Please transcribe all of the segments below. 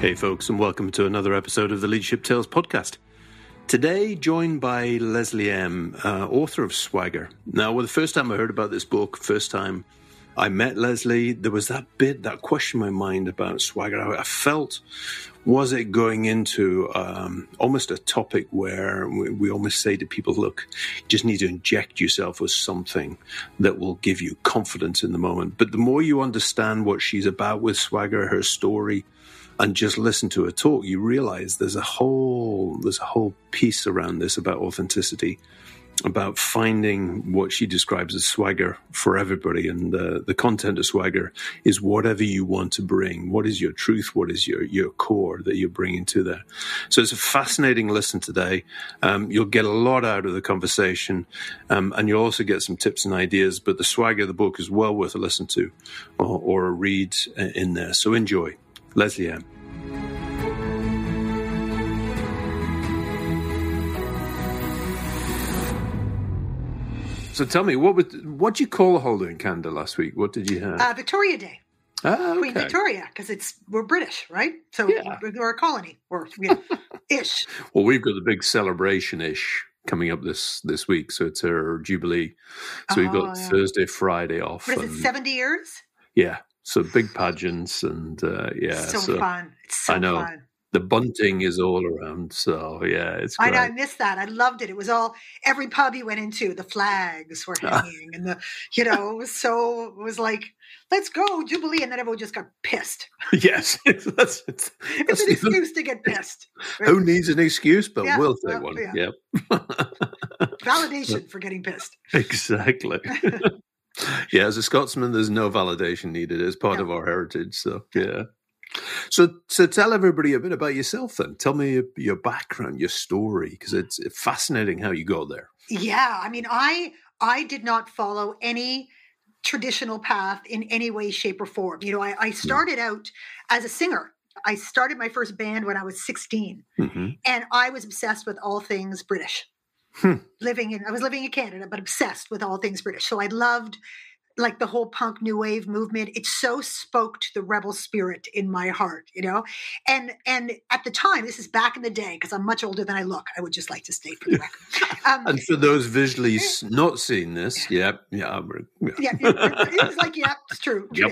Hey, folks, and welcome to another episode of the Leadership Tales podcast. Today, joined by Leslie M., uh, author of Swagger. Now, well, the first time I heard about this book, first time I met Leslie, there was that bit, that question in my mind about Swagger. I felt, was it going into um, almost a topic where we, we almost say to people, look, you just need to inject yourself with something that will give you confidence in the moment. But the more you understand what she's about with Swagger, her story, and just listen to her talk, you realize there's a whole there's a whole piece around this about authenticity, about finding what she describes as swagger for everybody. And the the content of swagger is whatever you want to bring. What is your truth? What is your your core that you're bringing to there? So it's a fascinating listen today. Um, you'll get a lot out of the conversation, um, and you'll also get some tips and ideas. But the swagger of the book is well worth a listen to, or, or a read in there. So enjoy. Leslie M. So tell me, what would what did you call the Holder in Canada last week? What did you have? Uh, Victoria Day. Ah, Queen. Victoria, because it's we're British, right? So Yeah. we're a colony, or yeah, ish. Well, we've got the big celebration ish coming up this this week, so it's our jubilee. So we've got Oh, yeah. Thursday, Friday off. What is it? Seventy years? Yeah, so big pageants and uh, yeah, so, so fun. It's so I know. fun. The bunting is all around. So yeah, it's I great. know. I missed that. I loved it. It was all every pub you went into. The flags were hanging, and the you know it was so it was like let's go Jubilee, and then everyone just got pissed. yes, that's, it's, It's that's an excuse to get pissed. Who needs an excuse? But Yeah, we'll take well, one. yeah. Yep. Validation for getting pissed. exactly. yeah, as a Scotsman, there's no validation needed. It's part No. of our heritage. So yeah. So so tell everybody a bit about yourself then. Tell me your, your background, your story, because it's fascinating how you got there. Yeah, I mean, I I did not follow any traditional path in any way, shape, or form. You know, I, I started out as a singer. I started my first band when I was 16, hmm and I was obsessed with all things British. Hmm. Living in, I was living in Canada, but obsessed with all things British. So I loved like the whole punk new wave movement. It so spoke to the rebel spirit in my heart, you know. And and at the time, this is back in the day, because I'm much older than I look. I would just like to state for the record. Um, And for those visually not seeing this, yeah, yeah, yeah. yeah, it, it was like, yeah, it's true. Yep.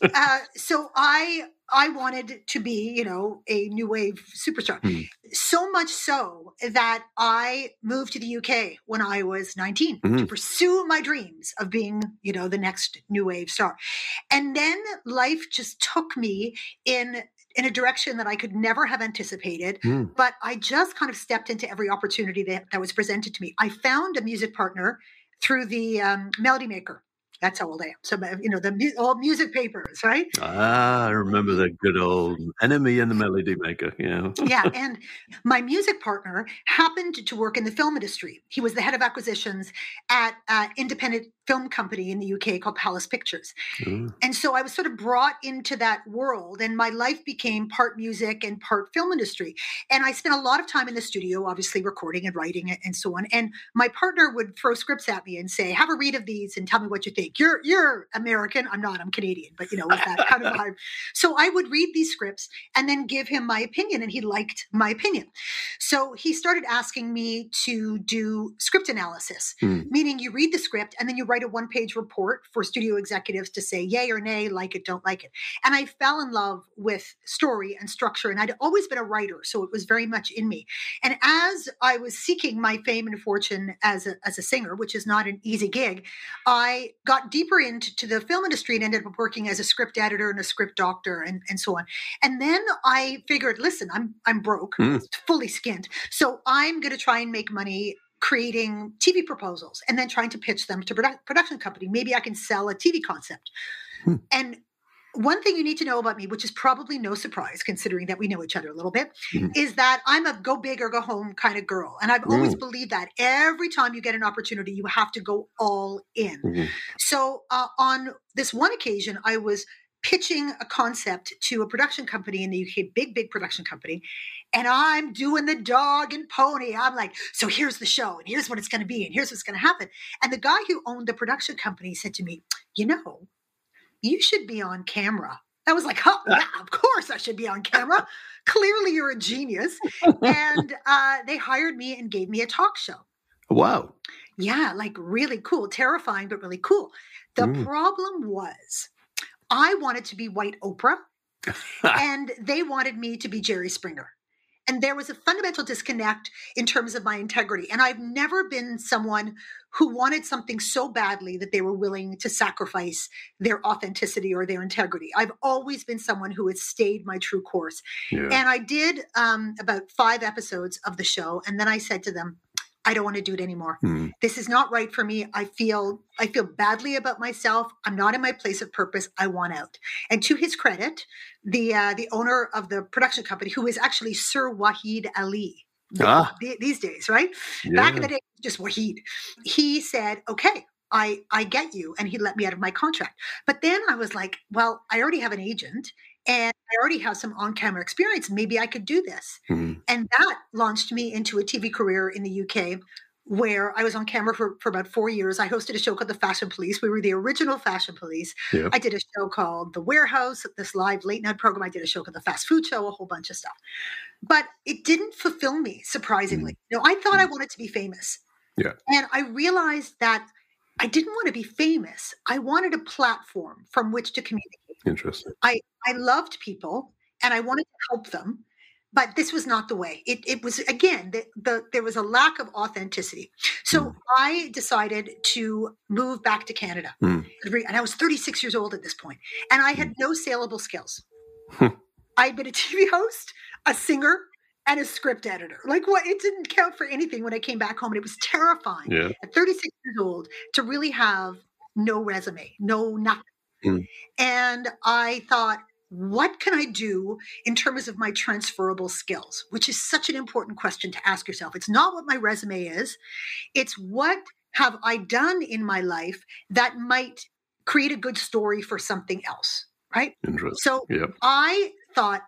that. Uh, so I I wanted to be, you know, a new wave superstar. Hmm. So much so that I moved to the UK when I was 19 to Mhm. pursue my dreams of being, you know, the next new wave star. And then life just took me in in a direction that I could never have anticipated Hmm. but I just kind of stepped into every opportunity that, that was presented to me. I found a music partner through the um, Melody Maker. That's how old I am. So, you know, the mu- old music papers, right? Ah, I remember the good old NME and the melody maker. Yeah. yeah. And my music partner happened to work in the film industry. He was the head of acquisitions at an independent film company in the UK called Palace Pictures. Mm. And so I was sort of brought into that world, and my life became part music and part film industry. And I spent a lot of time in the studio, obviously recording and writing it and so on. And my partner would throw scripts at me and say, "Have a read of these and tell me what you think." You're you're American. I'm not. I'm Canadian, but you know, with that kind of vibe. So I would read these scripts and then give him my opinion, and he liked my opinion. So he started asking me to do script analysis, Hmm. meaning you read the script and then you write a one page report for studio executives to say yay or nay, like it, don't like it. And I fell in love with story and structure. And I'd always been a writer, so it was very much in me. And as I was seeking my fame and fortune as a, as a singer, which is not an easy gig, I got deeper into to the film industry and ended up working as a script editor and a script doctor and, and so on. And then I figured, listen, I'm I'm broke, Hmm. fully skinned. So I'm going to try and make money creating TV proposals and then trying to pitch them to produ- production company. Maybe I can sell a TV concept. Hmm. And one thing you need to know about me, which is probably no surprise considering that we know each other a little bit, Mhm. is that I'm a go big or go home kind of girl. And I've always Mm. believed that every time you get an opportunity, you have to go all in. Mhm. So uh, on this one occasion, I was pitching a concept to a production company in the UK, big, big production company. And I'm doing the dog and pony. I'm like, so here's the show, and here's what it's going to be, and here's what's going to happen. And the guy who owned the production company said to me, you know, you should be on camera I was like, oh, yeah, of course I should be on camera. Clearly, you're a genius. And uh, they hired me and gave me a talk show. Wow. Yeah, like really cool, terrifying, but really cool. The Mm. problem was, I wanted to be white Oprah, and they wanted me to be Jerry Springer. And there was a fundamental disconnect in terms of my integrity. And I've never been someone who wanted something so badly that they were willing to sacrifice their authenticity or their integrity. I've always been someone who has stayed my true course. yeah. And I did um, about five episodes of the show. And then I said to them, I don't want to do it anymore Hmm. this is not right for me i feel i feel badly about myself i'm not in my place of purpose i want out and to his credit the uh, the owner of the production company who is actually sir Waheed Alli Ah. th- these days right back in the day just Waheed he said okay I, I get you. And he let me out of my contract. But then I was like, well, I already have an agent and I already have some on camera experience. Maybe I could do this. Hmm. And that launched me into a TV career in the UK where I was on camera for, for about four years. I hosted a show called The Fashion Police. We were the original Fashion Police. I did a show called The Warehouse, this live late night program. I did a show called The Fast Food Show, a whole bunch of stuff. But it didn't fulfill me, surprisingly. You know, I thought I wanted to be famous. Yeah. And I realized that I didn't want to be famous. I wanted a platform from which to communicate. Interesting. I I loved people and I wanted to help them, but this was not the way. It, it was again the, the there was a lack of authenticity. So Mm. I decided to move back to Canada, Mm. and I was 36 years old at this point, and I had no saleable skills. I'd been a TV host, a singer, and a script editor. Like what? It didn't count for anything when I came back home, and it was terrifying Yeah. at 36 years old to really have no resume, no nothing. Mm. And I thought, what can I do in terms of my transferable skills? Which is such an important question to ask yourself. It's not what my resume is, it's what have I done in my life that might create a good story for something else, right? Interesting. So Yeah. I thought,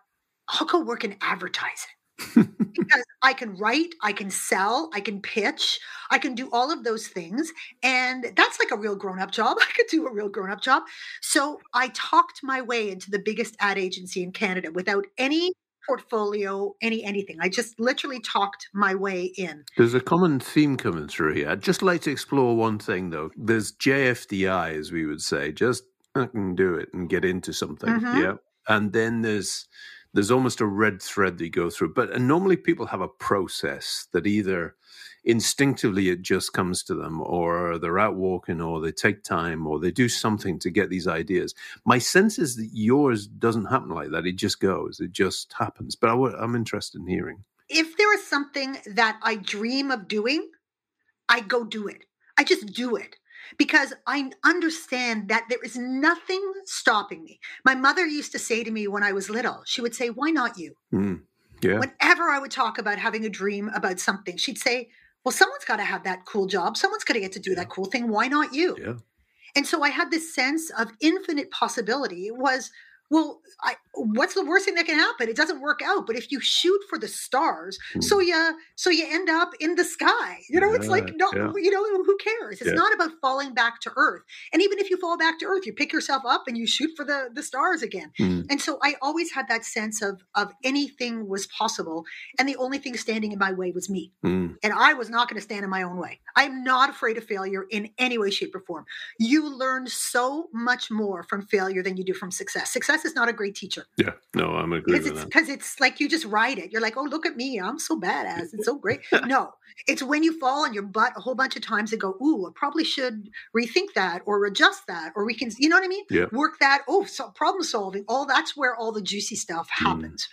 I'll go work in advertising because I can write, I can sell, I can pitch, I can do all of those things. And that's like a real grown up job. I could do a real grown up job. So I talked my way into the biggest ad agency in Canada without any portfolio, any anything. I just literally talked my way in. There's a common theme coming through here. I'd just like to explore one thing, though. There's JFDI, as we would say, just I can do it and get into something. Mhm. Yeah. And then there's there's almost a red thread that you go through. But and normally people have a process that either instinctively it just comes to them, or they're out walking, or they take time, or they do something to get these ideas. My sense is that yours doesn't happen like that. It just goes. It just happens. But I w- I'm interested in hearing. If there is something that I dream of doing, I go do it. I just do it because I understand that there is nothing stopping me. My mother used to say to me when I was little, she would say, Why not you? Mm. Yeah. Whenever I would talk about having a dream about something, she'd say, Well, someone's got to have that cool job. Someone's got to get to do Yeah. that cool thing. Why not you? Yeah. And so I had this sense of infinite possibility. It was, well, I, what's the worst thing that can happen? It doesn't work out. But if you shoot for the stars, so you so you end up in the sky. You know, it's like no, yeah. you know, who cares? It's Yeah. not about falling back to earth. And even if you fall back to earth, you pick yourself up and you shoot for the the stars again. Mm. And so I always had that sense of of anything was possible, and the only thing standing in my way was me Mm. and I was not going to stand in my own way. I am not afraid of failure in any way, shape, or form. You learn so much more from failure than you do from success. Success is not a great teacher Yeah, no, I'm agree because it's because it's like you just ride it. You're like, oh, look at me, I'm so badass, it's so great. no, it's when you fall on your butt a whole bunch of times and go, ooh, I probably should rethink that or adjust that, or we can, you know what I mean? Yeah. Work that. Oh, so problem solving. All that's where all the juicy stuff Mm. happens.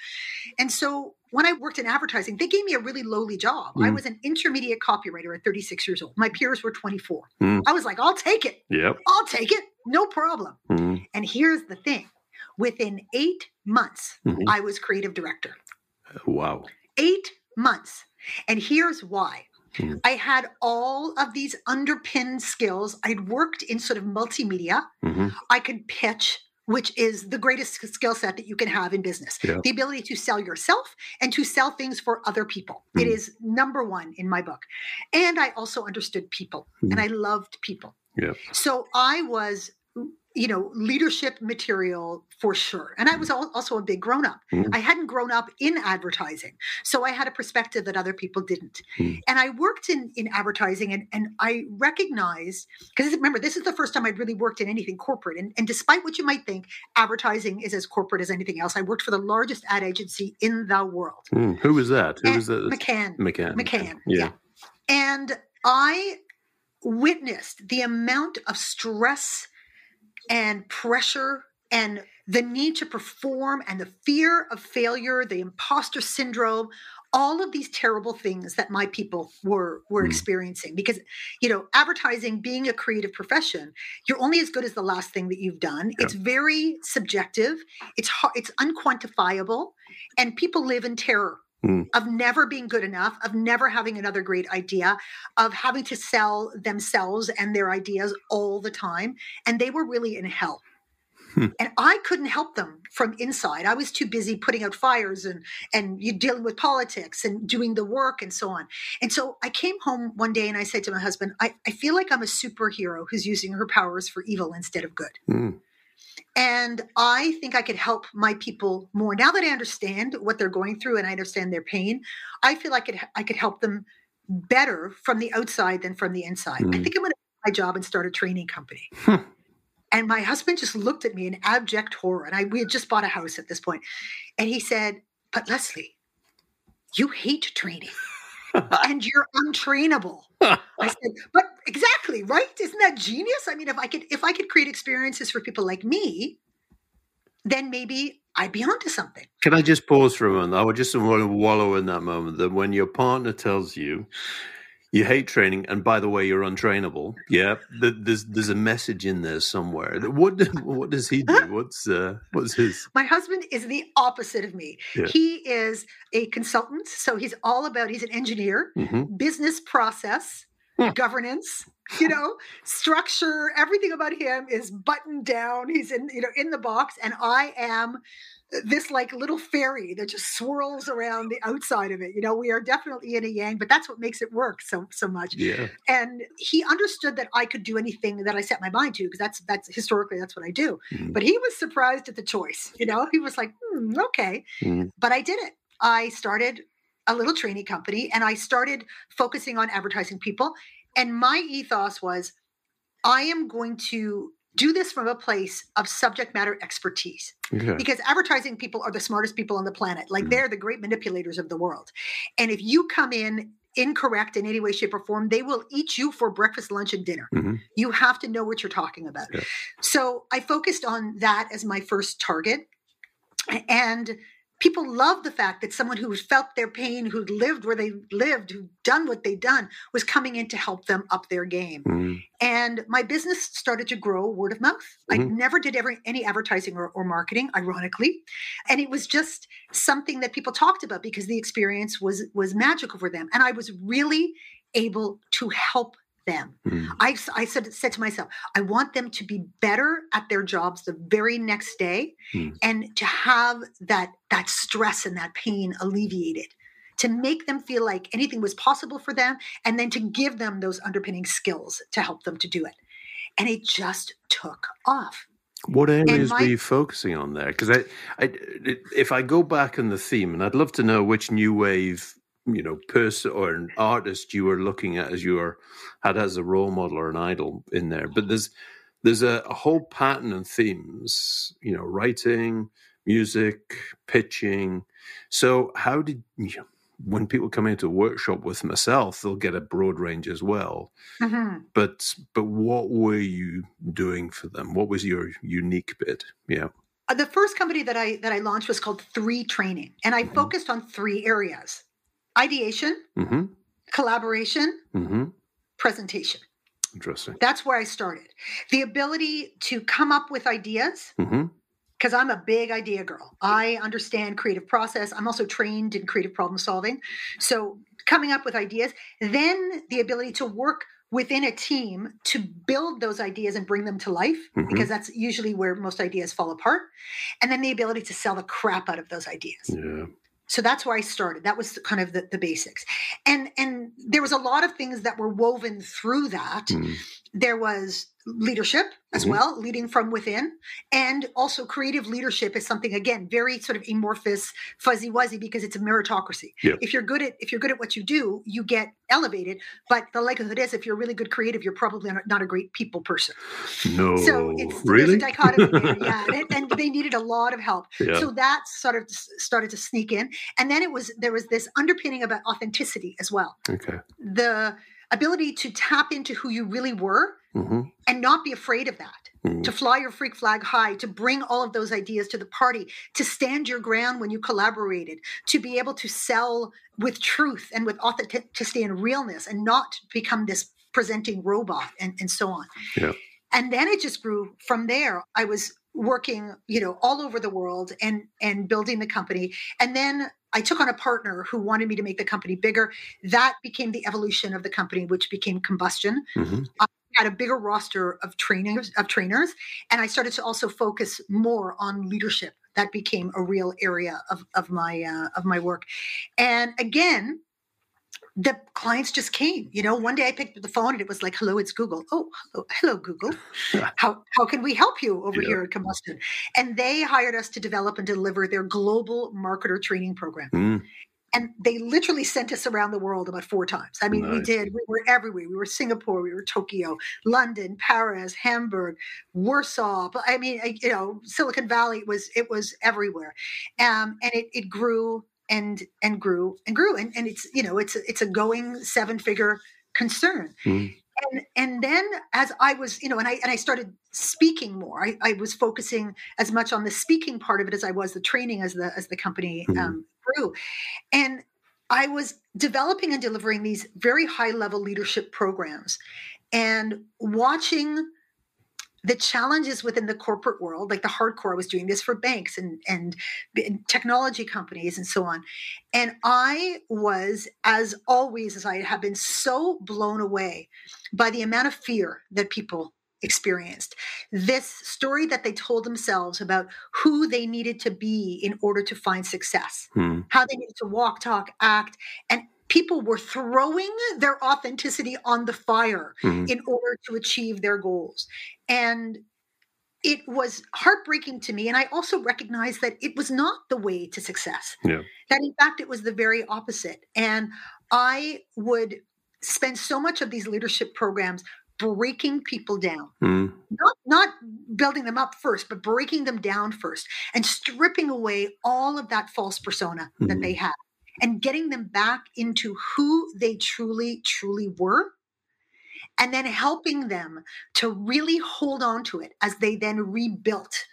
And so when I worked in advertising, they gave me a really lowly job. I Mm. was an intermediate copywriter at 36 years old. My peers were 24. Mm. I was like, I'll take it. Yep. I'll take it. No problem. Mm. And here's the thing within eight months, Mhm. I was creative director. Wow. Eight months. And here's why. Mhm. I had all of these underpinned skills. I'd worked in sort of multimedia. hmm I could pitch, which is the greatest skill set that you can have in business. Yeah. The ability to sell yourself and to sell things for other people. It Mm. is number one in my book. And I also understood people and Mm. I loved people. Yeah. So I was you know, leadership material for sure. And I was also a big grown up. Mm. I hadn't grown up in advertising. So I had a perspective that other people didn't. Mm. And I worked in, in advertising and, and I recognized, because remember, this is the first time I'd really worked in anything corporate. And, and despite what you might think, advertising is as corporate as anything else. I worked for the largest ad agency in the world. Mm. Who was that? Who and was that? McCann. McCann. McCann. Yeah. yeah. And I witnessed the amount of stress and pressure and the need to perform and the fear of failure, the imposter syndrome, all of these terrible things that my people were were mm. experiencing. Because you know advertising being a creative profession you're only as good as the last thing that you've done. Yeah. it's very subjective. It's hard, it's unquantifiable. And people live in terror Mm. of never being good enough, of never having another great idea, of having to sell themselves and their ideas all the time. And they were really in hell. Hmm. And I couldn't help them from inside. I was too busy putting out fires and and you dealing with politics and doing the work and so on. And so I came home one day and I said to my husband, I, I feel like I'm a superhero who's using her powers for evil instead of good. Hmm. And I think I could help my people more. Now that I understand what they're going through and I understand their pain, I feel like I could help them better from the outside than from the inside. Mm. I think I'm going to my job and start a training company. and my husband just looked at me in abject horror. And I we had just bought a house at this. And he said, But Leslie, you hate training. and you're untrainable. I said, but exactly, right? Isn't that genius? I mean, if I could if I could create experiences for people like me, then maybe I'd be onto something. Can I just pause for a moment? I would just want to wallow in that moment that when your partner tells you you hate training, and by the way, you're untrainable. Yeah, there's there's a message in there somewhere. What what does he do? What's uh, what's his? My husband is the opposite of me. Yeah. He is a consultant, so he's all about. He's an engineer, mm-hmm. business process, hmm. governance, you know, structure. Everything about him is buttoned down. He's in you know in the box, and I am this like little fairy that just swirls around the outside of it. You know, we are definitely in a yang, but that's what makes it work so so much. Yeah. And he understood that I could do anything that I set my mind to because that's that's historically that's what I do. Mm. But he was surprised at the choice. You know, he was like, hmm, okay, mm. but I did it. I started a little training company and I started focusing on advertising people. And my ethos was, I am going to do this from a place of subject matter expertise okay. because advertising people are the smartest people on the planet like mm-hmm. they're the great manipulators of the world and if you come in incorrect in any way shape or form they will eat you for breakfast lunch and dinner mm-hmm. you have to know what you're talking about yeah. so i focused on that as my first target and people love the fact that someone who felt their pain, who'd lived where they lived, who'd done what they'd done, was coming in to help them up their game. Mm-hmm. And my business started to grow word of mouth. Mm-hmm. I never did ever any advertising or, or marketing, ironically, and it was just something that people talked about because the experience was was magical for them, and I was really able to help them. Mm. I, I said, said to myself, I want them to be better at their jobs the very next day mm. and to have that, that stress and that pain alleviated to make them feel like anything was possible for them and then to give them those underpinning skills to help them to do it. And it just took off. What areas my, were you focusing on there? Because I, I, if I go back in the theme, and I'd love to know which new wave you know person or an artist you were looking at as you were had as a role model or an idol in there. But there's there's a, a whole pattern and themes you know writing music pitching. So how did you know, when people come into a workshop with myself they'll get a broad range as well. Mm-hmm. but but what were you doing for them? What was your unique bit? Yeah. Uh, the first company that i that i launched was called three training and i mm-hmm. focused on three areas ideation, mm-hmm. collaboration, mm-hmm. presentation. Interesting. That's where I started. The ability to come up with ideas. Mm-hmm because I'm a big idea girl. I understand creative process. I'm also trained in creative problem solving. So, coming up with ideas, then the ability to work within a team to build those ideas and bring them to life, mm-hmm. because that's usually where most ideas fall apart. And then the ability to sell the crap out of those ideas. Yeah. So that's where I started. That was kind of the, the basics. And and there was a lot of things that were woven through that. Mm. There was leadership as Mhm. well, leading from within, and also creative leadership is something again very sort of amorphous, fuzzy wuzzy because it's a meritocracy. Yeah. If you're good at if you're good at what you do, you get elevated. But the likelihood is, if you're really good creative, you're probably not- a great people person. No, So it's really there's a dichotomy there, yeah. And, and they needed a lot of help. yeah. So that sort of started to sneak in, and then it was there was this underpinning about authenticity as well, okay. the ability to tap into who you really were hmm and not be afraid of that Mm. to fly your freak flag high, to bring all of those ideas to the party, to stand your ground when you collaborated, to be able to sell with truth and with authenticity and realness and not become this presenting robot and, and so on. Yeah. And then it just grew from there. I was working, you know, all over the world and and building the company. And then I took on a partner who wanted me to make the company bigger. That became the evolution of the company, which became combustion hmm had a bigger roster of trainers of trainers and i started to also focus more on leadership that became a real area of, of my uh, of my work and again the clients just came you know one day i picked up the phone and it was like hello it's google oh hello hello google how how can we help you over Yeah. here at combustion and they hired us to develop and deliver their global marketer training program Mm. and they literally sent us around the world about four times. I mean, we did. We were everywhere. We were Singapore, we were Tokyo, London, Paris, Hamburg, Warsaw. But I mean, you know, Silicon Valley was it was everywhere, um, and it it grew and and grew and grew, and and it's you know it's a- it's a going seven figure concern. Mm. And, and then as I was, you know, and I and I started speaking more. I, I was focusing as much on the speaking part of it as I was the training as the as the company Mhm. um, grew. And I was developing and delivering these very high level leadership programs and watching the challenges within the corporate world, like the hardcore, I was doing this for banks and, and and technology companies and so on. And I was, as always, as I have been so blown away by the amount of fear that people experienced. This story that they told themselves about who they needed to be in order to find success Mm. how they needed to walk, talk, act, and people were throwing their authenticity on the fire Mm. in order to achieve their goals. And it was heartbreaking to me. And I also recognized that it was not the way to success. Yeah. That in fact, it was the very opposite. And I would spend so much of these leadership programs breaking people down Mm. not not building them up first but breaking them down first and stripping away all of that false persona that Mhm. they had and getting them back into who they truly truly were and then helping them to really hold on to it as they then rebuilt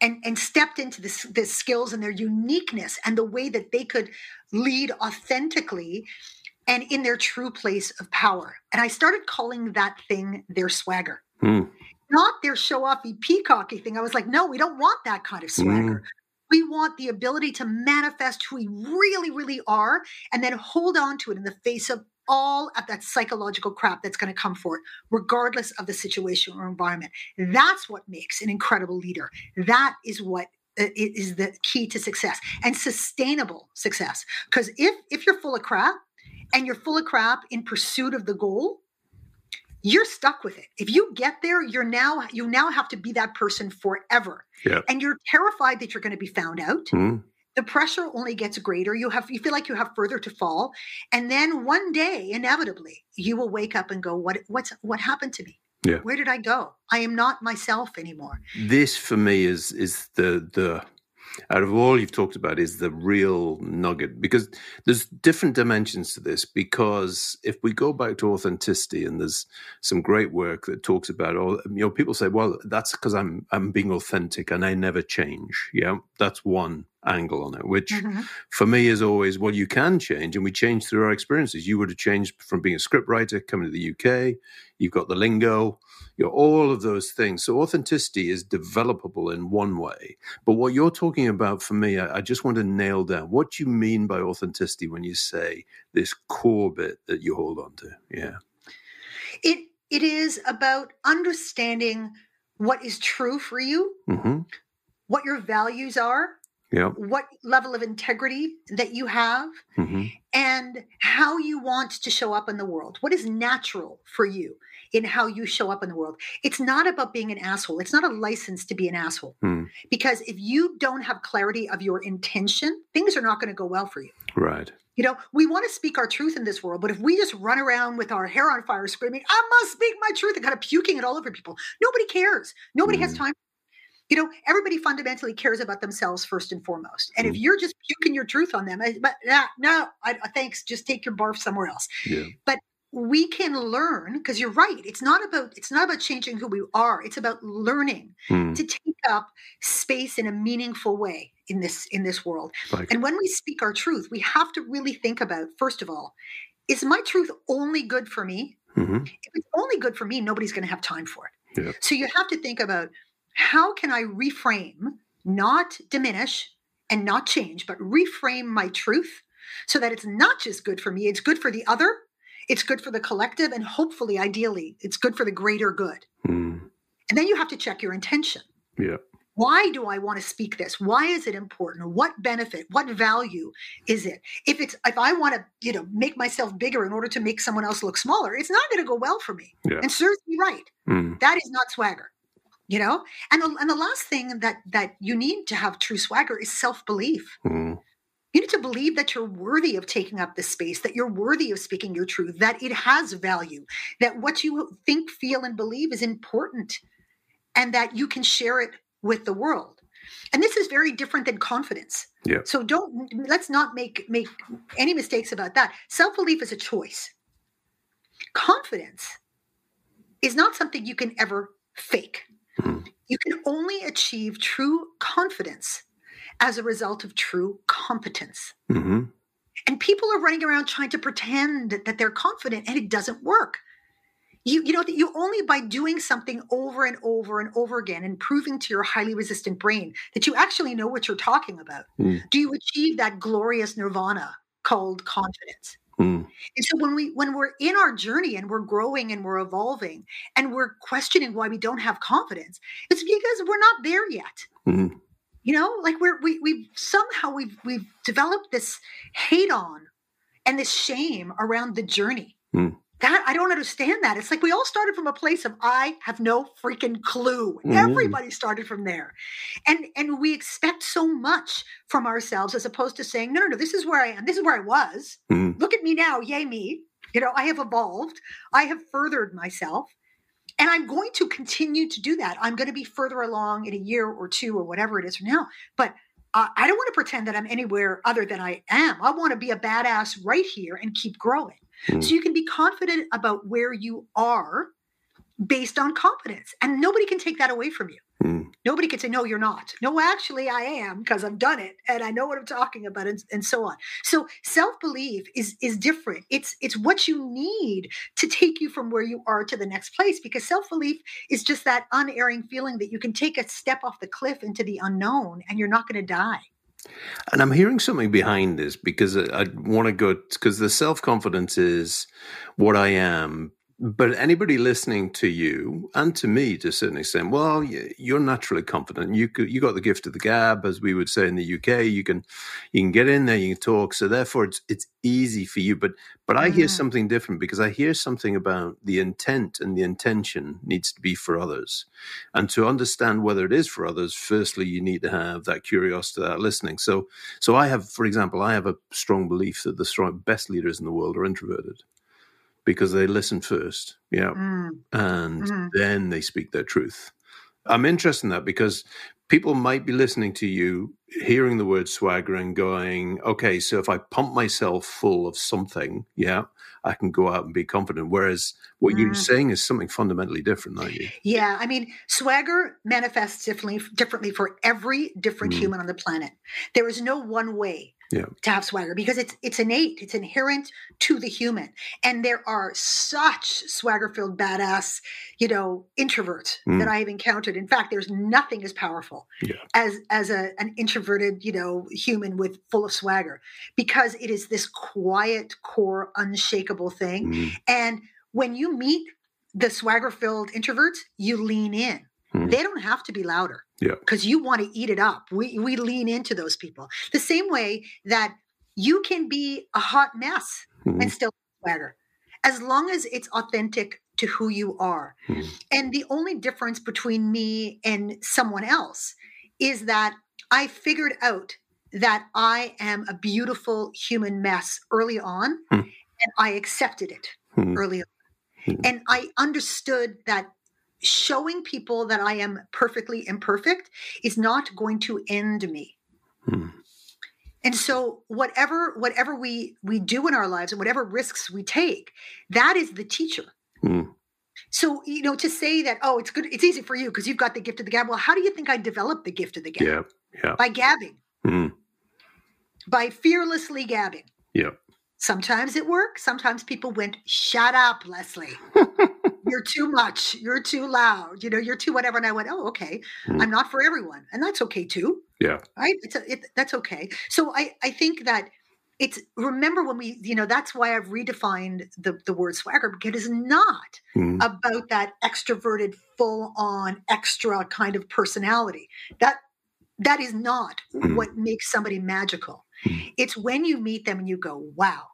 and, and stepped into this, the skills and their uniqueness and the way that they could lead authentically and in their true place of power. And I started calling that thing their swagger Mm. not their show offy peacocky thing. I was like, no, we don't want that kind of swagger. We want the ability to manifest who we really, really are and then hold on to it in the face of all of that psychological crap that's going to come forth, regardless of the situation or environment. That's what makes an incredible leader. That is what uh, is the key to success and sustainable success. Because if if you're full of crap and you're full of crap in pursuit of the goal, you're stuck with it. If you get there, you're now you now have to be that person forever. Yeah. And you're terrified that you're going to be found out. Mm. The pressure only gets greater. You have you feel like you have further to fall. And then one day, inevitably, you will wake up and go, What what's what happened to me? Yeah. Where did I go? I am not myself anymore. This for me is is the the out of all you've talked about is the real nugget because there's different dimensions to this because if we go back to authenticity and there's some great work that talks about all you know people say well that's because I'm I'm being authentic and I never change. Yeah that's one angle on it which Mhm. for me is always well you can change and we change through our experiences. You would have changed from being a script writer coming to the uk you've got the lingo you know all of those things. So authenticity is developable in one way. But what you're talking about for me i, I just want to nail down. What you mean by authenticity when you say this core bit that you hold on to? Yeah. It it is about understanding what is true for you, hmm what your values are, yeah what level of integrity that you have, hmm and how you want to show up in the world. What is natural for you? in how you show up in the world. It's not about being an asshole. It's not a license to be an asshole. Hmm. Because if you don't have clarity of your intention, things are not going to go well for you. Right. You know, we want to speak our truth in this world, but if we just run around with our hair on fire screaming, I must speak my truth and kind of puking it all over people, nobody cares. Nobody has Mm. time. You know, everybody fundamentally cares about themselves first and foremost. And if Mm. you're just puking your truth on them, I- but nah, no, I, thanks, just take your barf somewhere else Yeah. But we can learn because you're right it's not about it's not about changing who we are it's about learning Hmm. to take up space in a meaningful way in this in this world Like, and when we speak our truth we have to really think about first of all is my truth only good for me mhm. if it's only good for me nobody's going to have time for it Yeah. so you have to think about how can i reframe not diminish and not change but reframe my truth so that it's not just good for me it's good for the other it's good for the collective and hopefully ideally it's good for the greater good Hmm. and then you have to check your intention Yeah. why do i want to speak this why is it important what benefit what value is it if it's if i want to you know make myself bigger in order to make someone else look smaller it's not going to go well for me Yeah. and serves me right Hmm. that is not swagger you know? And the, and the last thing that that you need to have true swagger is self-belief. Hmm. you need to believe that you're worthy of taking up this space that you're worthy of speaking your truth that it has value that what you think feel and believe is important and that you can share it with the world. And this is very different than confidence. Yeah. so don't let's not make make any mistakes about that. Self-belief is a choice. Confidence is not something you can ever fake Hmm. you can only achieve true confidence as a result of true competence hmm and people are running around trying to pretend that they're confident and it doesn't work you you know that you only by doing something over and over and over again and proving to your highly resistant brain that you actually know what you're talking about Mm. do you achieve that glorious nirvana called confidence Hmm. and so when we when we're in our journey and we're growing and we're evolving and we're questioning why we don't have confidence it's because we're not there yet Hmm. you know like we're we, we've somehow we've we've developed this hate on and this shame around the journey Hmm. That i don't understand that. It's like we all started from a place of i have no freaking clue. Mhm. everybody started from there. And and we expect so much from ourselves as opposed to saying no no no this is where i am. This is where i was. Hmm. look at me now. Yay me. You know i have evolved. I have furthered myself. And i'm going to continue to do that. I'm going to be further along in a year or two or whatever it is from now. But uh, i don't want to pretend that i'm anywhere other than i am. I want to be a badass right here and keep growing Hmm. so you can be confident about where you are based on competence and nobody can take that away from you. Hmm. nobody can say no you're not. No actually i am because i've done it and i know what i'm talking about and, and so on. So self-belief is is different. It's it's what you need to take you from where you are to the next place because self-belief is just that unerring feeling that you can take a step off the cliff into the unknown and you're not going to die And I'm hearing something behind this because I, I want to go because the self confidence is what I am. But anybody listening to you and to me to a certain extent, well, you're naturally confident. You could, you got the gift of the gab, as we would say in the UK. You can you can get in there, you can talk. So therefore, it's it's easy for you. But but I hear Mm. something different because I hear something about the intent and the intention needs to be for others. And to understand whether it is for others, firstly, you need to have that curiosity, that listening. So, so I have, for example, I have a strong belief that the strong, best leaders in the world are introverted because they listen first, yeah, Mm, and Mhm. then they speak their truth. I'm interested in that because people might be listening to you, hearing the word swagger and going, okay, so if I pump myself full of something, yeah, I can go out and be confident. Whereas what you're Mm. saying is something fundamentally different, aren't you? yeah i mean swagger manifests differently differently for every different Mm. human on the planet there is no one way Yeah. to have swagger because it's it's innate it's inherent to the human and there are such swagger filled badass you know introverts Mm. that i have encountered in fact there's nothing as powerful Yeah. as as a an introverted you know human with full of swagger because it is this quiet core unshakable thing Mm. and when you meet the swagger filled introverts you lean in Mm. they don't have to be louder Yeah. because you want to eat it up. We we lean into those people the same way that you can be a hot mess Mm. and still swagger, as long as it's authentic to who you are. Hmm. And the only difference between me and someone else is that I figured out that I am a beautiful human mess early on, Hmm. and I accepted it Hmm. early on. Hmm. And I understood that showing people that I am perfectly imperfect is not going to end me. Hmm. And so whatever whatever we we do in our lives and whatever risks we take, that is the teacher. Hmm. So, you know, to say that, oh, it's good, it's easy for you because you've got the gift of the gab. Well, how do you think I developed the gift of the gab? Yeah. Yeah. By gabbing, Hmm. by fearlessly gabbing. Yeah. Sometimes it worked. Sometimes people went, shut up, Leslie. you're too much. You're too loud. You know, you're too whatever. And I went, oh, okay. Hmm. I'm not for everyone. And that's okay too. Yeah. Right. It's a, it, that's okay. So I, I think that it's, remember when we, you know, that's why I've redefined the, the word swagger because it is not Hmm. about that extroverted, full on, extra kind of personality. That that is not Mhm. what makes somebody magical. Mhm. It's when you meet them and you go, wow,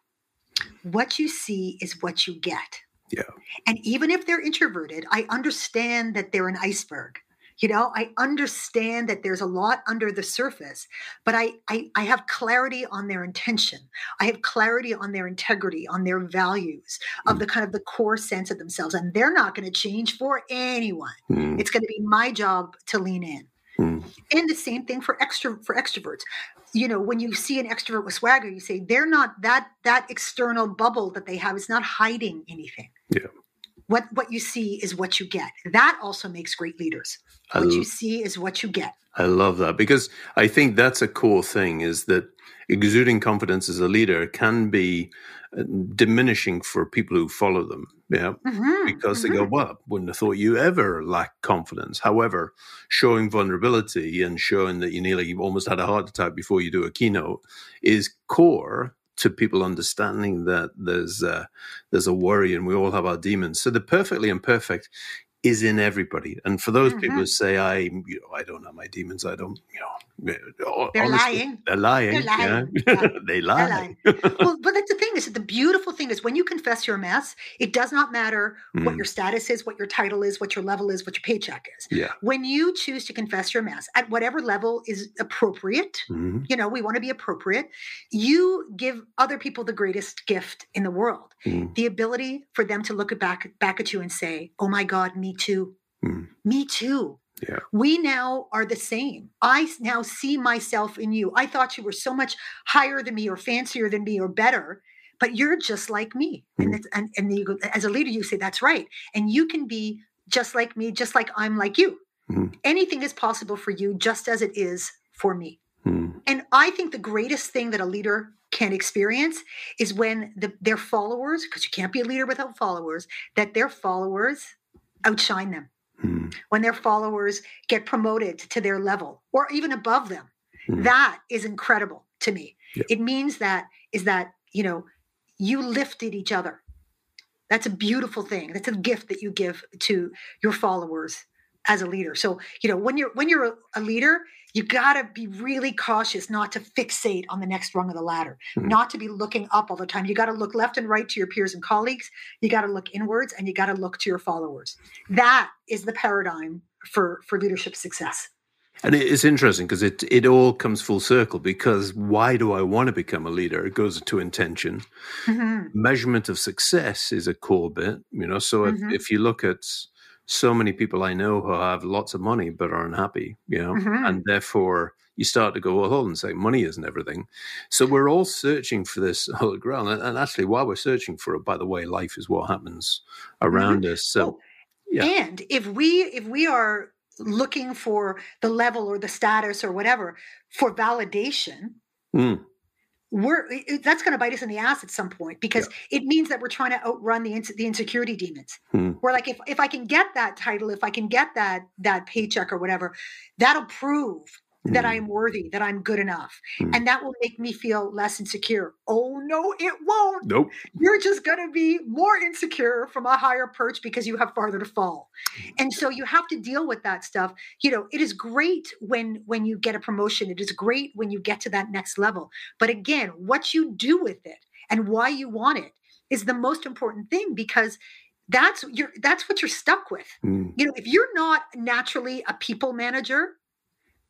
what you see is what you get. Yeah. And even if they're introverted, I understand that they're an iceberg. You know, I understand that there's a lot under the surface, but I, I I have clarity on their intention. I have clarity on their integrity, on their values, of the kind of the core sense of themselves. And they're not going to change for anyone. Hmm. It's going to be my job to lean in. Hmm. And the same thing for extra for extroverts. You know, when you see an extrovert with swagger, you say they're not that that external bubble that they have is not hiding anything. Yeah. What what you see is what you get. That also makes great leaders. I What you see is what you get. I love that because I think that's a core thing is that exuding confidence as a leader can be diminishing for people who follow them. Yeah. Mhm, Because they mhm. go, well, wouldn't have thought you ever lacked confidence. However, showing vulnerability and showing that you nearly almost had a heart attack before you do a keynote is core to people understanding that there's uh, there's a worry and we all have our demons. So the perfectly imperfect is in everybody. And for those people Mhm. who say, I, you know, I don't have my demons, I don't, you know, They're honestly, lying. They're lying. They're lying. Yeah. Yeah. they lie. lying. well, but that's the thing is that the beautiful thing is when you confess your mess, it does not matter what Mm, your status is, what your title is, what your level is, what your paycheck is. yeah. When you choose to confess your mess at whatever level is appropriate, Mhm. you know, we want to be appropriate, you give other people the greatest gift in the world. Mm, The ability for them to look back back at you and say, "Oh my god, me too." mm, Me too. Yeah. We now are the same. I now see myself in you. I thought you were so much higher than me or fancier than me or better, but you're just like me. And, Mm. it's, and, and you go, as a leader, you say, that's right. And you can be just like me, just like I'm like you. Mhm. Anything is possible for you, just as it is for me. mm, And I think the greatest thing that a leader can experience is when the, their followers, because you can't be a leader without followers, that their followers outshine them mm, when their followers get promoted to their level or even above them. Mhm. that is incredible to me. It means that is that you know you lifted each other. That's a beautiful thing. That's a gift that you give to your followers as a leader. So you know when you're when you're a, a leader you got to be really cautious not to fixate on the next rung of the ladder Mhm. not to be looking up all the time you got to look left and right to your peers and colleagues you got to look inwards and you got to look to your followers that is the paradigm for for leadership success And it's interesting because it it all comes full circle. Because why do I want to become a leader? It goes to intention. Mhm. Measurement of success is a core bit. You know, so if, Mhm. if you look at so many people I know who have lots of money but are unhappy, you know, Mhm. and therefore you start to go, well, hold on a second, money isn't everything. So we're all searching for this holy grail. And, and actually, while we're searching for it, by the way, life is what happens around us. So Oh, yeah. and if we if we are looking for the level or the status or whatever for validation mm, we're that's going to bite us in the ass at some point because it means that we're trying to outrun the ins- the insecurity demons. Hmm. We're like, if if I can get that title, if I can get that that paycheck or whatever, that'll prove that mm, I'm worthy, that I'm good enough, Hmm. and that will make me feel less insecure. Oh no, it won't. nope. You're just going to be more insecure from a higher perch because you have farther to fall. And so you have to deal with that stuff. You know, it is great when when you get a promotion. It is great when you get to that next level. But again, what you do with it and why you want it is the most important thing because that's you're that's what you're stuck with. Mm. You know, if you're not naturally a people manager,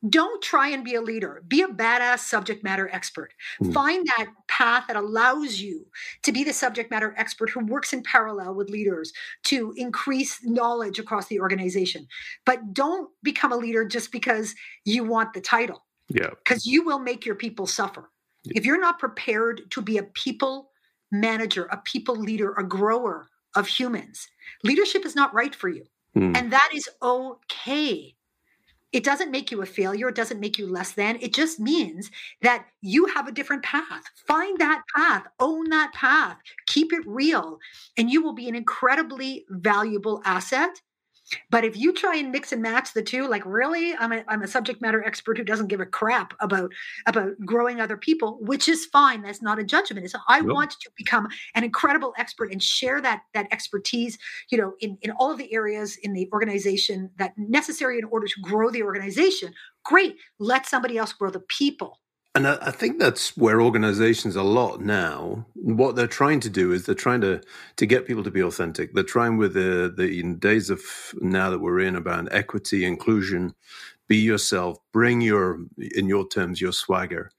don't try and be a leader. Be a badass subject matter expert. Mm. Find that path that allows you to be the subject matter expert who works in parallel with leaders to increase knowledge across the organization. But don't become a leader just because you want the title, Yeah. because you will make your people suffer. If you're not prepared to be a people manager, a people leader, a grower of humans, leadership is not right for you. Mm. And that is okay. It doesn't make you a failure. It doesn't make you less than. It just means that you have a different path. Find that path, own that path, keep it real, and you will be an incredibly valuable asset. But if you try and mix and match the two, like really, I'm a, I'm a subject matter expert who doesn't give a crap about about growing other people, which is fine. That's not a judgment. It's I want to become an incredible expert and share that that expertise you know in, in all of the areas in the organization that necessary in order to grow the organization great let somebody else grow the people And I, I think that's where organizations a lot now, what they're trying to do is they're trying to to get people to be authentic. They're trying with the the in days of now that we're in about equity, inclusion, be yourself, bring your in your terms your swagger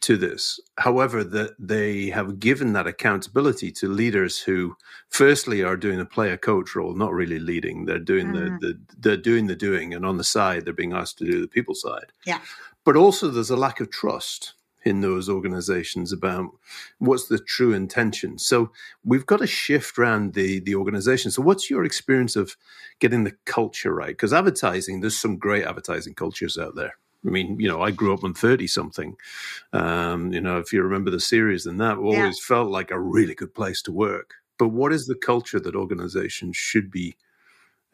to this. However, that they have given that accountability to leaders who, firstly, are doing the player coach role, not really leading. They're doing Mm. the, the they're doing the doing, and on the side, they're being asked to do the people side. Yeah. But also, there's a lack of trust in those organizations about what's the true intention. So we've got to shift around the the organization. So what's your experience of getting the culture right? Because advertising, there's some great advertising cultures out there. I mean, you know, I grew up on 30 something. Um, you know, if you remember the series, then that Yeah. always felt like a really good place to work. But what is the culture that organizations should be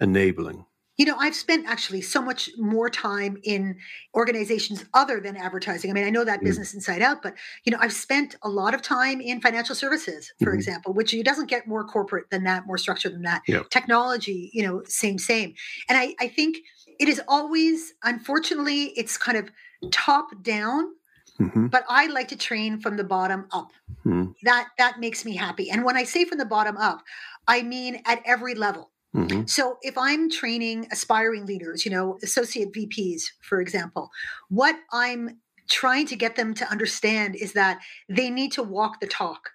enabling? You know i've spent actually so much more time in organizations other than advertising i mean i know that Mm. business inside out but you know i've spent a lot of time in financial services for Mhm. example which it doesn't get more corporate than that more structured than that Yeah. technology you know same same and i i think it is always unfortunately it's kind of top down hmm but I like to train from the bottom up. hmm That that makes me happy. And when I say from the bottom up, I mean at every level. Hmm So if I'm training aspiring leaders, you know, associate VPs, for example, what I'm trying to get them to understand is that they need to walk the talk.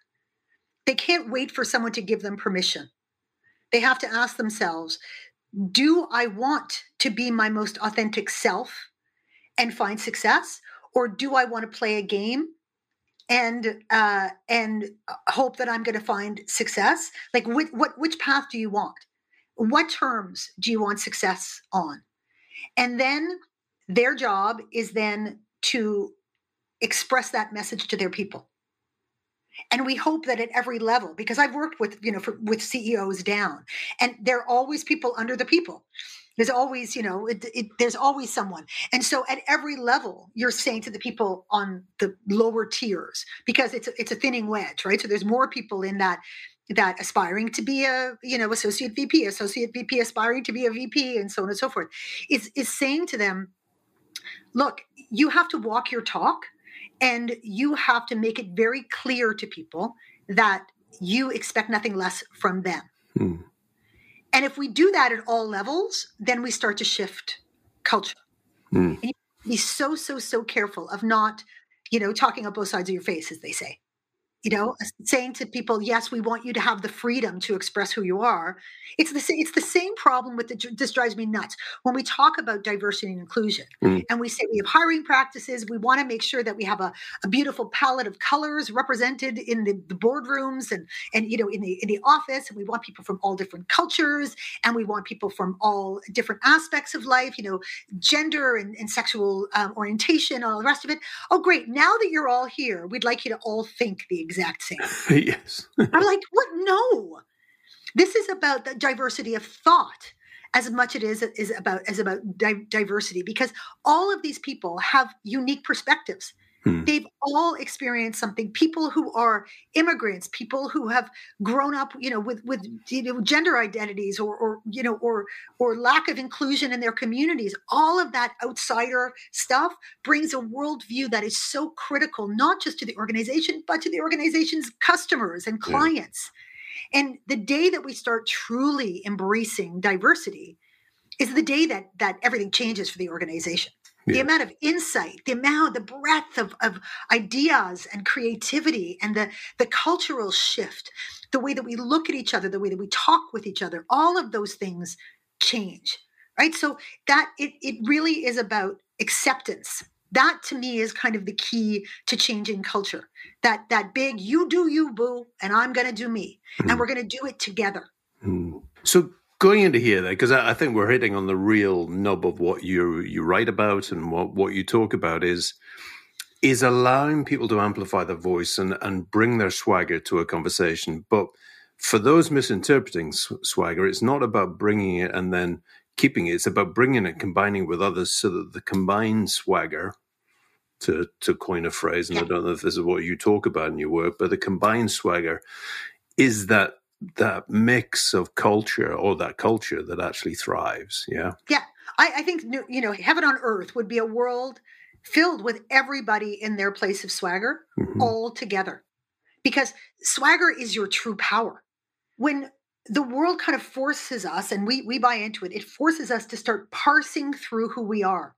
They can't wait for someone to give them permission. They have to ask themselves, do I want to be my most authentic self and find success? Or do I want to play a game and uh, and hope that I'm going to find success? Like, what which path do you want? What terms do you want success on? And then their job is then to express that message to their people. And we hope that at every level, because I've worked with you know for, with CEOs down, and there are always people under the people. There's always, you know, it, it, there's always someone. And so at every level, you're saying to the people on the lower tiers, because it's a, it's a thinning wedge, right? So there's more people in that that aspiring to be a you know associate VP, associate VP aspiring to be a VP, and so on and so forth. Is is saying to them, look, you have to walk your talk, and you have to make it very clear to people that you expect nothing less from them. Hmm. And if we do that at all levels, then we start to shift culture. Hmm. And you be so, so, so careful of not, you know, talking up both sides of your face, as they say. You know, saying to people, "Yes, we want you to have the freedom to express who you are." It's the it's the same problem with the. This drives me nuts when we talk about diversity and inclusion, Mm. and we say we have hiring practices. We want to make sure that we have a, a beautiful palette of colors represented in the, the boardrooms and and you know in the in the office. And we want people from all different cultures, and we want people from all different aspects of life. You know, gender and, and sexual um, orientation, all the rest of it. Oh, great! Now that you're all here, we'd like you to all think the exact same. yes. I'm like, what? No. This is about the diversity of thought as much as it is is about as about di- diversity because all of these people have unique perspectives. Hmm. They've all experienced something. People who are immigrants, people who have grown up, you know, with with you know gender identities or or you know or or lack of inclusion in their communities. All of that outsider stuff brings a worldview that is so critical, not just to the organization, but to the organization's customers and Yeah. clients. And the day that we start truly embracing diversity is the day that that everything changes for the organization. Yeah. The amount of insight, the amount, the breadth of, of ideas and creativity and the, the cultural shift, the way that we look at each other, the way that we talk with each other, all of those things change. Right. So that it, it really is about acceptance that to me is kind of the key to changing culture that that big you do you boo and i'm going to do me mm. and we're going to do it together mm. so going into here though because I, I, think we're hitting on the real nub of what you you write about and what what you talk about is is allowing people to amplify their voice and and bring their swagger to a conversation but for those misinterpreting swagger it's not about bringing it and then keeping it. It's about bringing it, combining with others, so that the combined swagger, to to coin a phrase, and yeah. I don't know if this is what you talk about in your work, but the combined swagger is that that mix of culture or that culture that actually thrives. Yeah, yeah. I, I think you know, heaven on earth would be a world filled with everybody in their place of swagger mm-hmm. all together, because swagger is your true power. When the world kind of forces us, and we we buy into it. It forces us to start parsing through who we are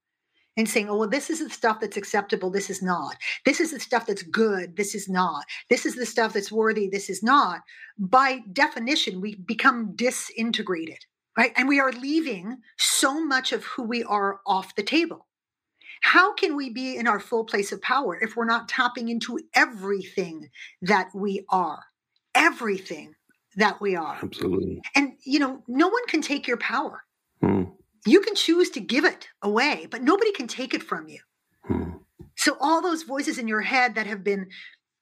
and saying, oh, well, this is the stuff that's acceptable. This is not. This is the stuff that's good. This is not. This is the stuff that's worthy. This is not. By definition, we become disintegrated, right? And we are leaving so much of who we are off the table. How can we be in our full place of power if we're not tapping into everything that we are? Everything that we are. Absolutely. And, you know, no one can take your power. Hmm. You can choose to give it away, but nobody can take it from you. Hmm. So, all those voices in your head that have been,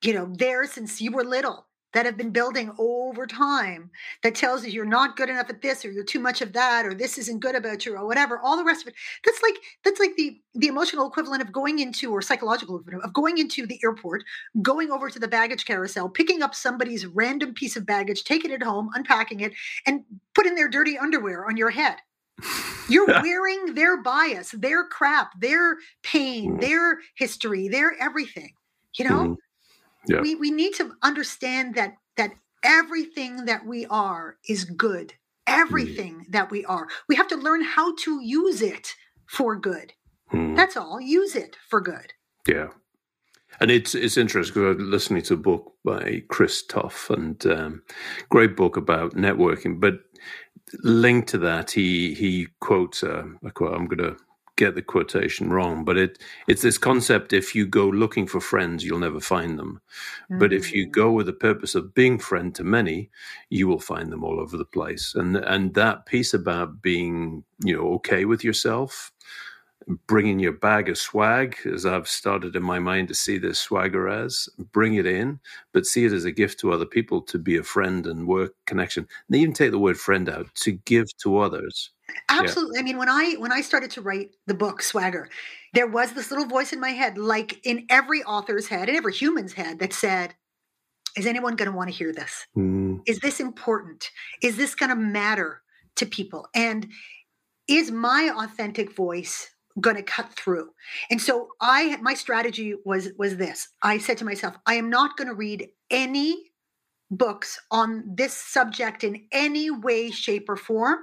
you know, there since you were little, that have been building over time that tells you you're not good enough at this or you're too much of that or this isn't good about you or whatever all the rest of it that's like that's like the the emotional equivalent of going into or psychological equivalent of going into the airport going over to the baggage carousel picking up somebody's random piece of baggage taking it home unpacking it and putting their dirty underwear on your head you're wearing their bias their crap their pain mm. their history their everything you know mm yeah. we, we need to understand that that everything that we are is good everything mm. that we are we have to learn how to use it for good that's all use it for good yeah and it's it's interesting because I'm listening to a book by Chris Tuff and um, great book about networking. But linked to that, he he quotes uh, a quote. I'm going to get the quotation wrong, but it it's this concept: if you go looking for friends, you'll never find them. Mm-hmm. But if you go with the purpose of being friend to many, you will find them all over the place. And and that piece about being you know okay with yourself bringing your bag of swag, as I've started in my mind to see this swagger as, bring it in, but see it as a gift to other people to be a friend and work connection. And even take the word friend out to give to others. Absolutely. Yeah. I mean, when I when I started to write the book Swagger, there was this little voice in my head, like in every author's head, in every human's head, that said, "Is anyone going to want to hear this? Mm. Is this important? Is this going to matter to people? And is my authentic voice going to cut through. And so i my strategy was was this. I said to myself i am not going to read any books on this subject in any way shape or form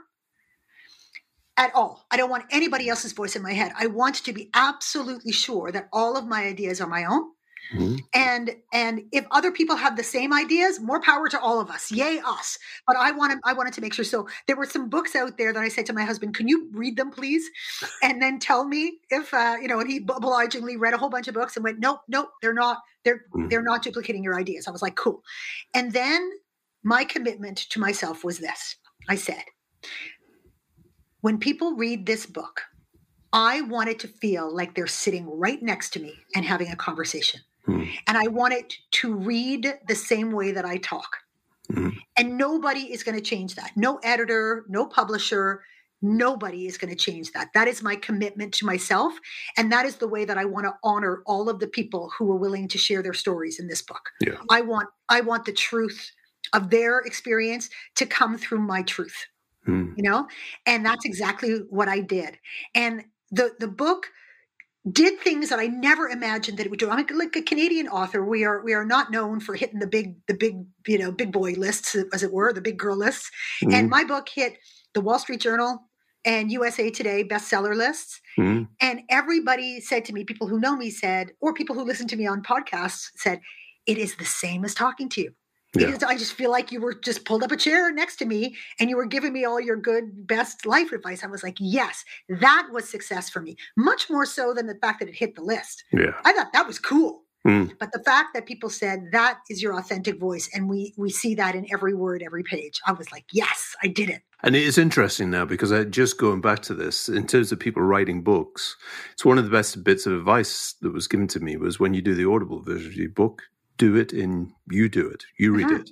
at all. I don't want anybody else's voice in my head. I want to be absolutely sure that all of my ideas are my own Mm-hmm. And and if other people have the same ideas, more power to all of us. Yay us. But I wanted I wanted to make sure. So there were some books out there that I said to my husband, "Can you read them, please?" And then tell me if uh, you know. And he obligingly read a whole bunch of books and went, "Nope, nope, they're not. They're mm-hmm. they're not duplicating your ideas." I was like, "Cool." And then my commitment to myself was this. I said, when people read this book, I wanted to feel like they're sitting right next to me and having a conversation. Hmm. And I want it to read the same way that I talk. Hmm. And nobody is going to change that. No editor, no publisher, nobody is going to change that. That is my commitment to myself. And that is the way that I want to honor all of the people who are willing to share their stories in this book. Yeah. I want I want the truth of their experience to come through my truth. Hmm. You know? And that's exactly what I did. And the the book did things that I never imagined that it would do. I'm like a Canadian author. We are we are not known for hitting the big the big you know big boy lists as it were, the big girl lists. Mm-hmm. And my book hit the Wall Street Journal and USA Today bestseller lists. Mm-hmm. And everybody said to me, people who know me said, or people who listen to me on podcasts said, it is the same as talking to you. Yeah. I just feel like you were just pulled up a chair next to me and you were giving me all your good, best life advice. I was like, yes, that was success for me, much more so than the fact that it hit the list. Yeah. I thought that was cool. Mm. But the fact that people said that is your authentic voice, and we we see that in every word, every page, I was like, yes, I did it. And it is interesting now because I just going back to this in terms of people writing books. It's one of the best bits of advice that was given to me was when you do the Audible version of your book, do it in you do it you read mm-hmm. it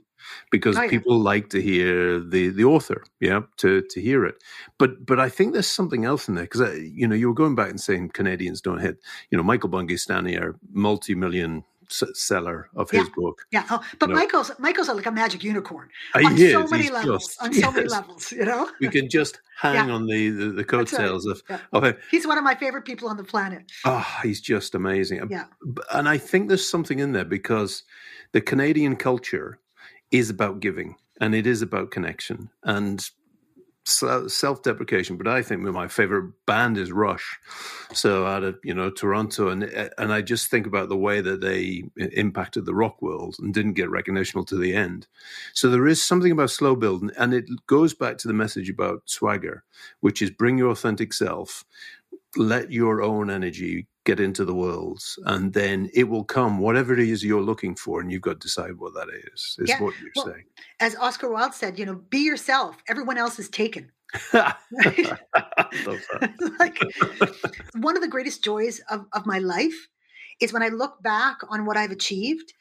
because oh, people like to hear the the author yeah to to hear it but but i think there's something else in there because you know you were going back and saying canadians don't hit you know michael bungay are multi-million seller of his yeah. book. Yeah, oh, but you Michael's know. Michael's like a magic unicorn uh, on so many levels. Just, on so yes. many levels, you know. We can just hang yeah. on the the, the coattails of, yeah. of him. He's one of my favorite people on the planet. Oh, he's just amazing. Yeah, and I think there's something in there because the Canadian culture is about giving and it is about connection and self-deprecation, but I think my favorite band is Rush. So out of you know Toronto, and and I just think about the way that they impacted the rock world and didn't get recognition to the end. So there is something about slow build, and it goes back to the message about swagger, which is bring your authentic self, let your own energy get into the worlds and then it will come whatever it is you're looking for and you've got to decide what that is is yeah. what you're well, saying. as oscar wilde said you know be yourself. Everyone else is taken. Like one of the greatest joys of, of my life is when i look back on what i've achieved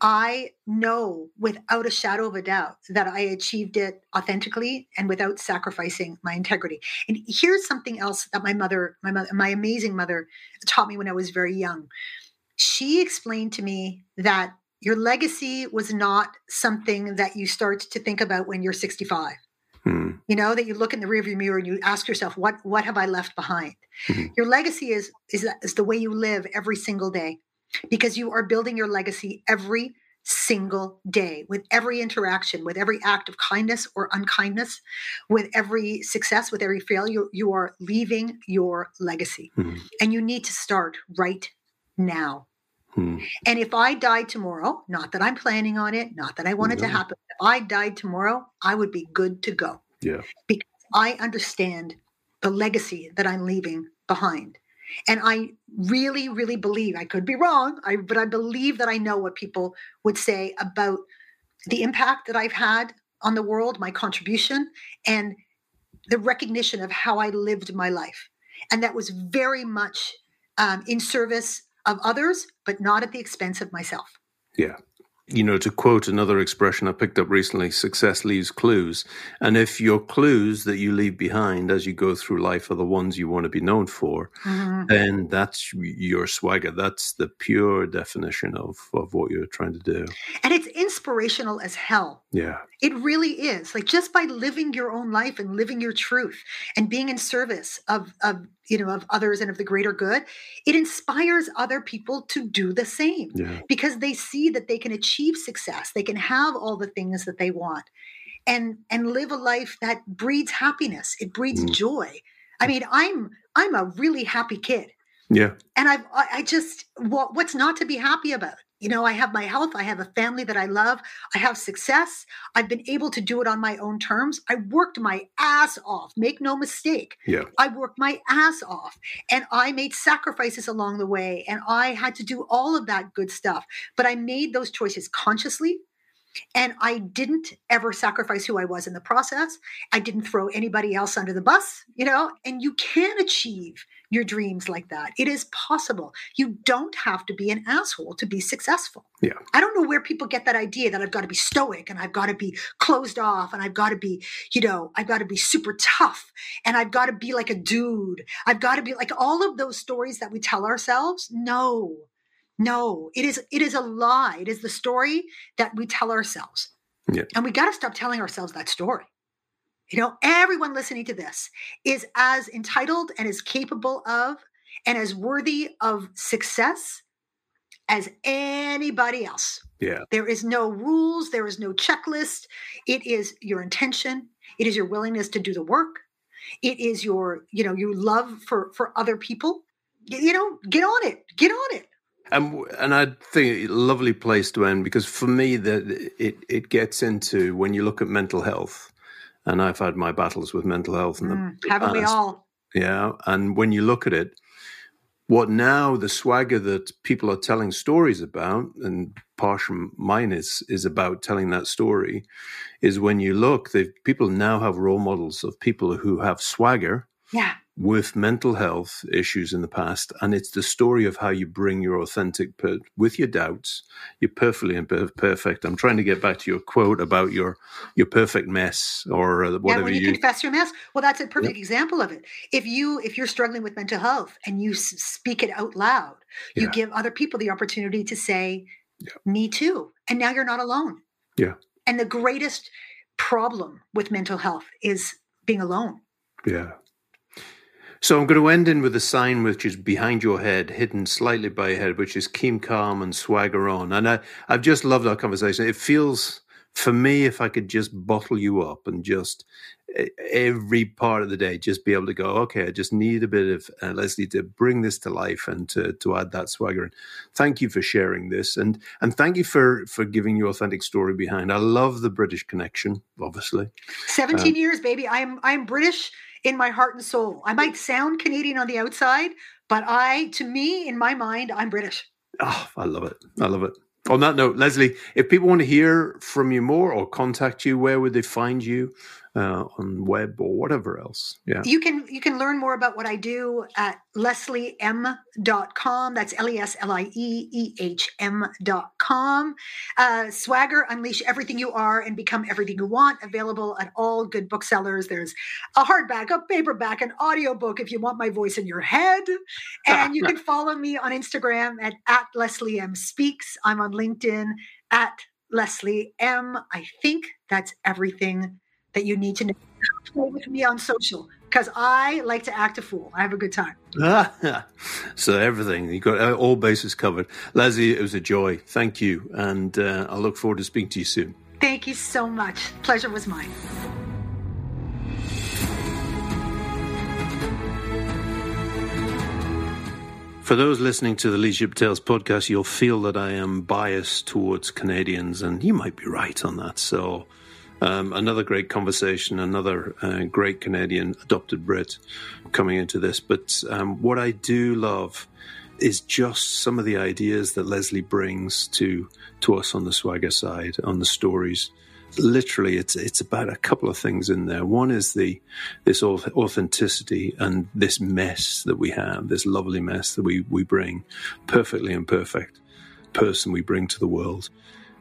I know without a shadow of a doubt that I achieved it authentically and without sacrificing my integrity. And here's something else that my mother, my mother, my amazing mother taught me when I was very young. She explained to me that your legacy was not something that you start to think about when you're 65. Hmm. You know that you look in the rearview mirror and you ask yourself, "What what have I left behind?" Hmm. Your legacy is is is the way you live every single day because you are building your legacy every single day with every interaction, with every act of kindness or unkindness, with every success, with every failure, you are leaving your legacy. Mm-hmm. And you need to start right now. Mm-hmm. And if I died tomorrow, not that I'm planning on it, not that I want it to happen, if I died tomorrow, I would be good to go. Yeah. Because I understand the legacy that I'm leaving behind. And I really, really believe, I could be wrong, I, but I believe that I know what people would say about the impact that I've had on the world, my contribution, and the recognition of how I lived my life. And that was very much um, in service of others, but not at the expense of myself. Yeah you know, to quote another expression I picked up recently, success leaves clues. And if your clues that you leave behind as you go through life are the ones you want to be known for, mm-hmm. then that's your swagger. That's the pure definition of, of what you're trying to do. And it's inspirational as hell. Yeah. It really is. Like just by living your own life and living your truth and being in service of, of you know of others and of the greater good it inspires other people to do the same yeah. because they see that they can achieve success. They can have all the things that they want and and live a life that breeds happiness. It breeds mm. joy. I mean i'm i'm a really happy kid. Yeah. And i've i just what, what's not to be happy about you know, I have my health, I have a family that I love, I have success. I've been able to do it on my own terms. I worked my ass off, make no mistake. Yeah. I worked my ass off and I made sacrifices along the way and I had to do all of that good stuff. But I made those choices consciously and I didn't ever sacrifice who I was in the process. I didn't throw anybody else under the bus, you know, and you can achieve your dreams like that. It is possible. You don't have to be an asshole to be successful. Yeah. I don't know where people get that idea that I've got to be stoic and I've got to be closed off and I've got to be, you know, I've got to be super tough and I've got to be like a dude. I've got to be like all of those stories that we tell ourselves. No. No, it is it is a lie. It is the story that we tell ourselves. Yeah. And we got to stop telling ourselves that story. You know, everyone listening to this is as entitled and as capable of and as worthy of success as anybody else. Yeah. There is no rules, there is no checklist. It is your intention, it is your willingness to do the work. It is your, you know, your love for for other people. You know, get on it. Get on it. And and I think a lovely place to end because for me that it it gets into when you look at mental health, and I've had my battles with mental health, and mm, haven't we all? Yeah, and when you look at it, what now the swagger that people are telling stories about, and partial mine is is about telling that story, is when you look, people now have role models of people who have swagger. Yeah with mental health issues in the past, and it's the story of how you bring your authentic, per- with your doubts, you're perfectly imperfect. I'm trying to get back to your quote about your your perfect mess or uh, whatever. Yeah, when you, you, confess your mess, well, that's a perfect example of it. If you if you're struggling with mental health and you s- speak it out loud, you yeah. give other people the opportunity to say, yeah. "Me too," and now you're not alone. Yeah. And the greatest problem with mental health is being alone. Yeah. So I'm going to end in with a sign which is behind your head, hidden slightly by your head, which is keep calm and swagger on. And I, I've just loved our conversation. It feels for me, if I could just bottle you up and just every part of the day, just be able to go, okay, I just need a bit of uh, Leslie to bring this to life and to, to add that swagger. And thank you for sharing this, and and thank you for for giving your authentic story behind. I love the British connection, obviously. Seventeen um, years, baby. I'm I'm British in my heart and soul. I might sound Canadian on the outside, but I, to me, in my mind, I'm British. Oh, I love it. I love it. On that note, Leslie, if people want to hear from you more or contact you, where would they find you? Uh, on web or whatever else. Yeah. You can you can learn more about what I do at leslieehm.com. That's L E S L I E E H M.com. Uh, Swagger, unleash everything you are and become everything you want. Available at all good booksellers. There's a hardback, a paperback, an audiobook if you want my voice in your head. And you can follow me on Instagram at, at Leslie M Speaks. I'm on LinkedIn at Leslie M. I think that's everything that you need to know. Play with me on social because I like to act a fool. I have a good time. so everything you got uh, all bases covered. Leslie, it was a joy. Thank you, and uh, I look forward to speaking to you soon. Thank you so much. Pleasure was mine. For those listening to the Leadership Tales podcast, you'll feel that I am biased towards Canadians, and you might be right on that. So um, another great conversation, another uh, great Canadian adopted Brit coming into this. But um, what I do love is just some of the ideas that Leslie brings to to us on the swagger side, on the stories. Literally, it's it's about a couple of things in there. One is the this authenticity and this mess that we have, this lovely mess that we we bring, perfectly imperfect person we bring to the world.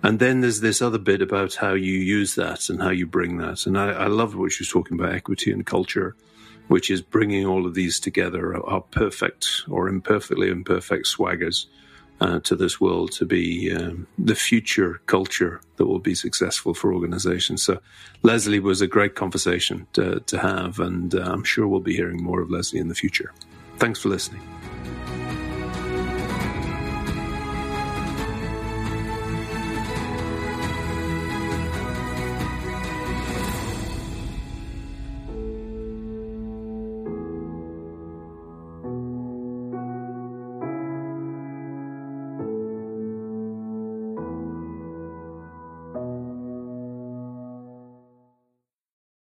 And then there's this other bit about how you use that and how you bring that. And I, I love what she was talking about equity and culture, which is bringing all of these together, our perfect or imperfectly imperfect swaggers uh, to this world to be um, the future culture that will be successful for organizations. So, Leslie was a great conversation to, to have, and uh, I'm sure we'll be hearing more of Leslie in the future. Thanks for listening.